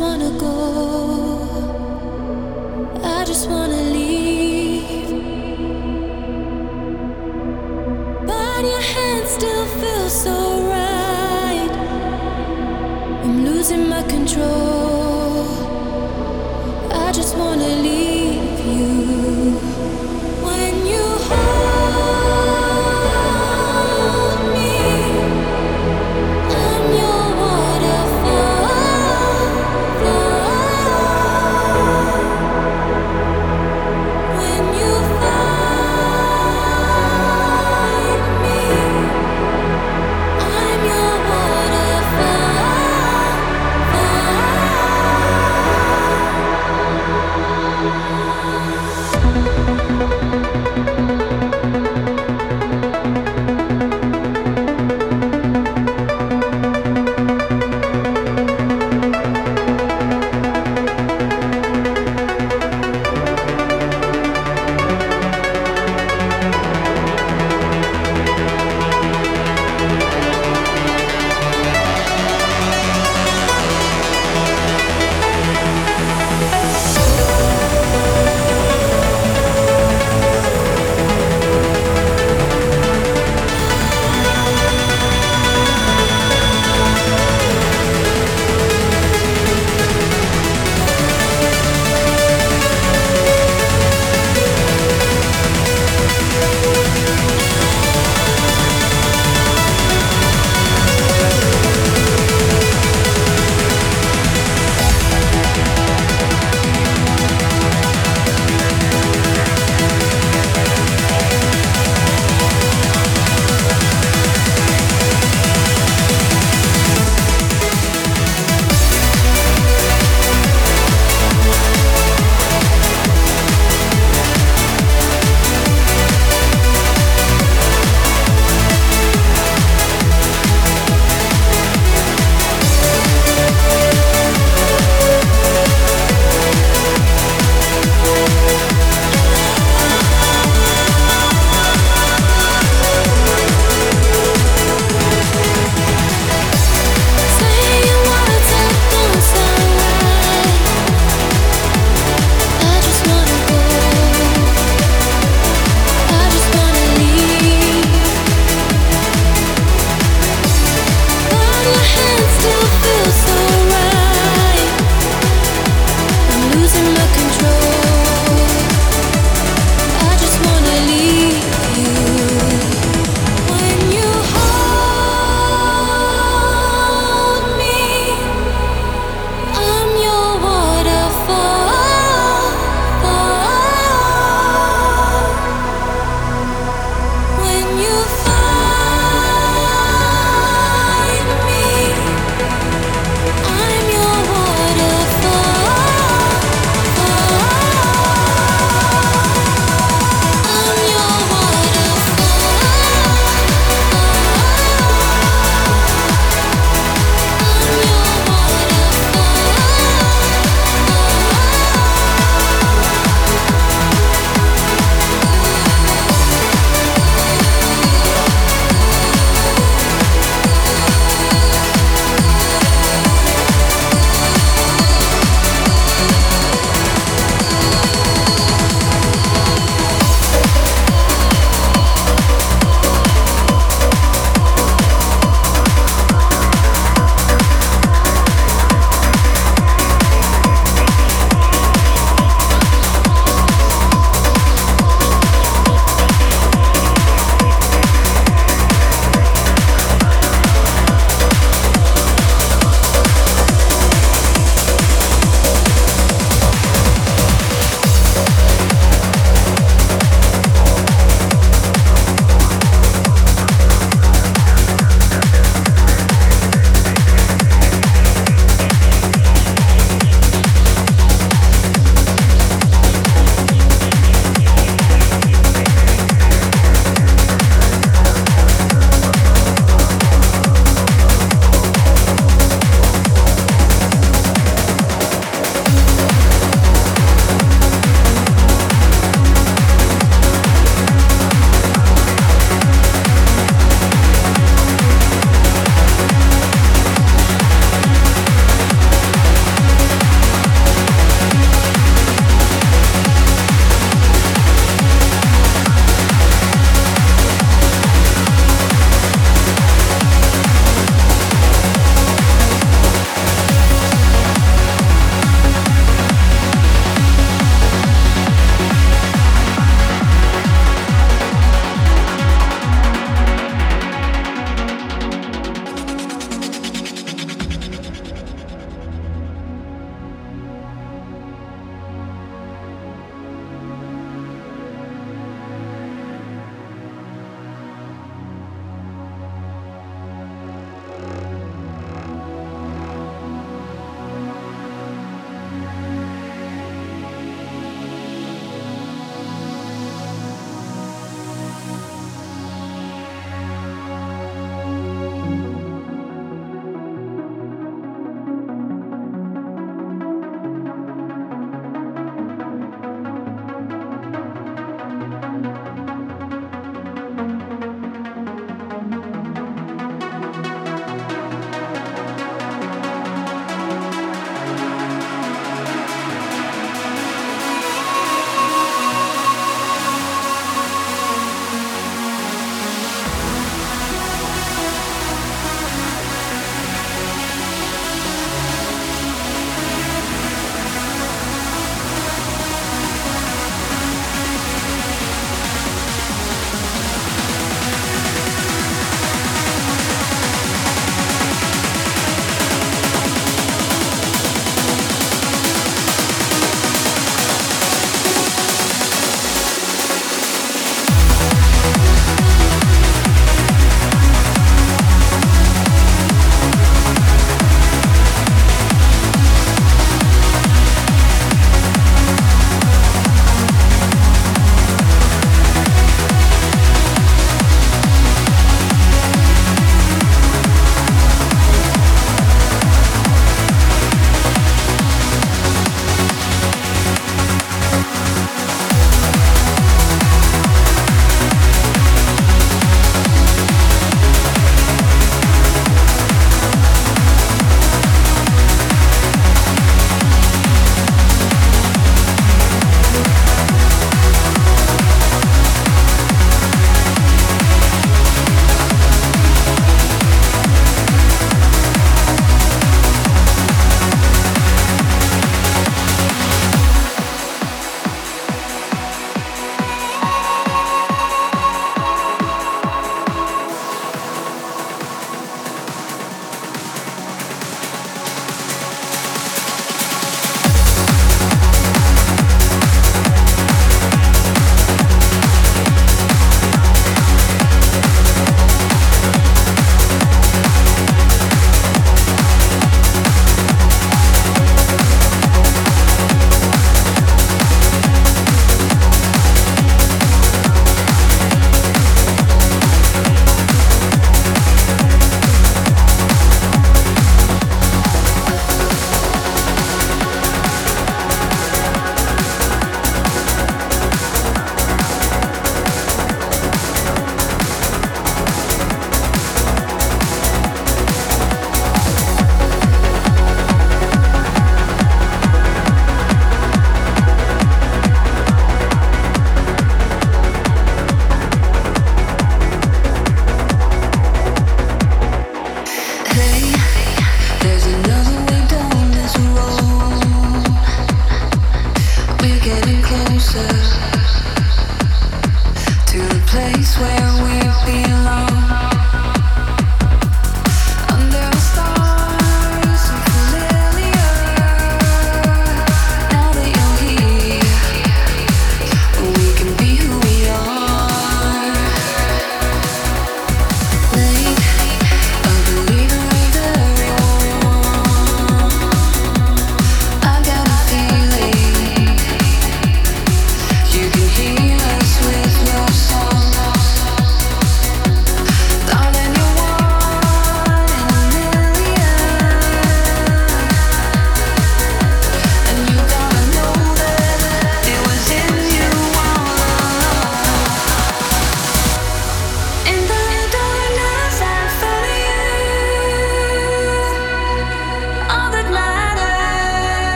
Wanna leave.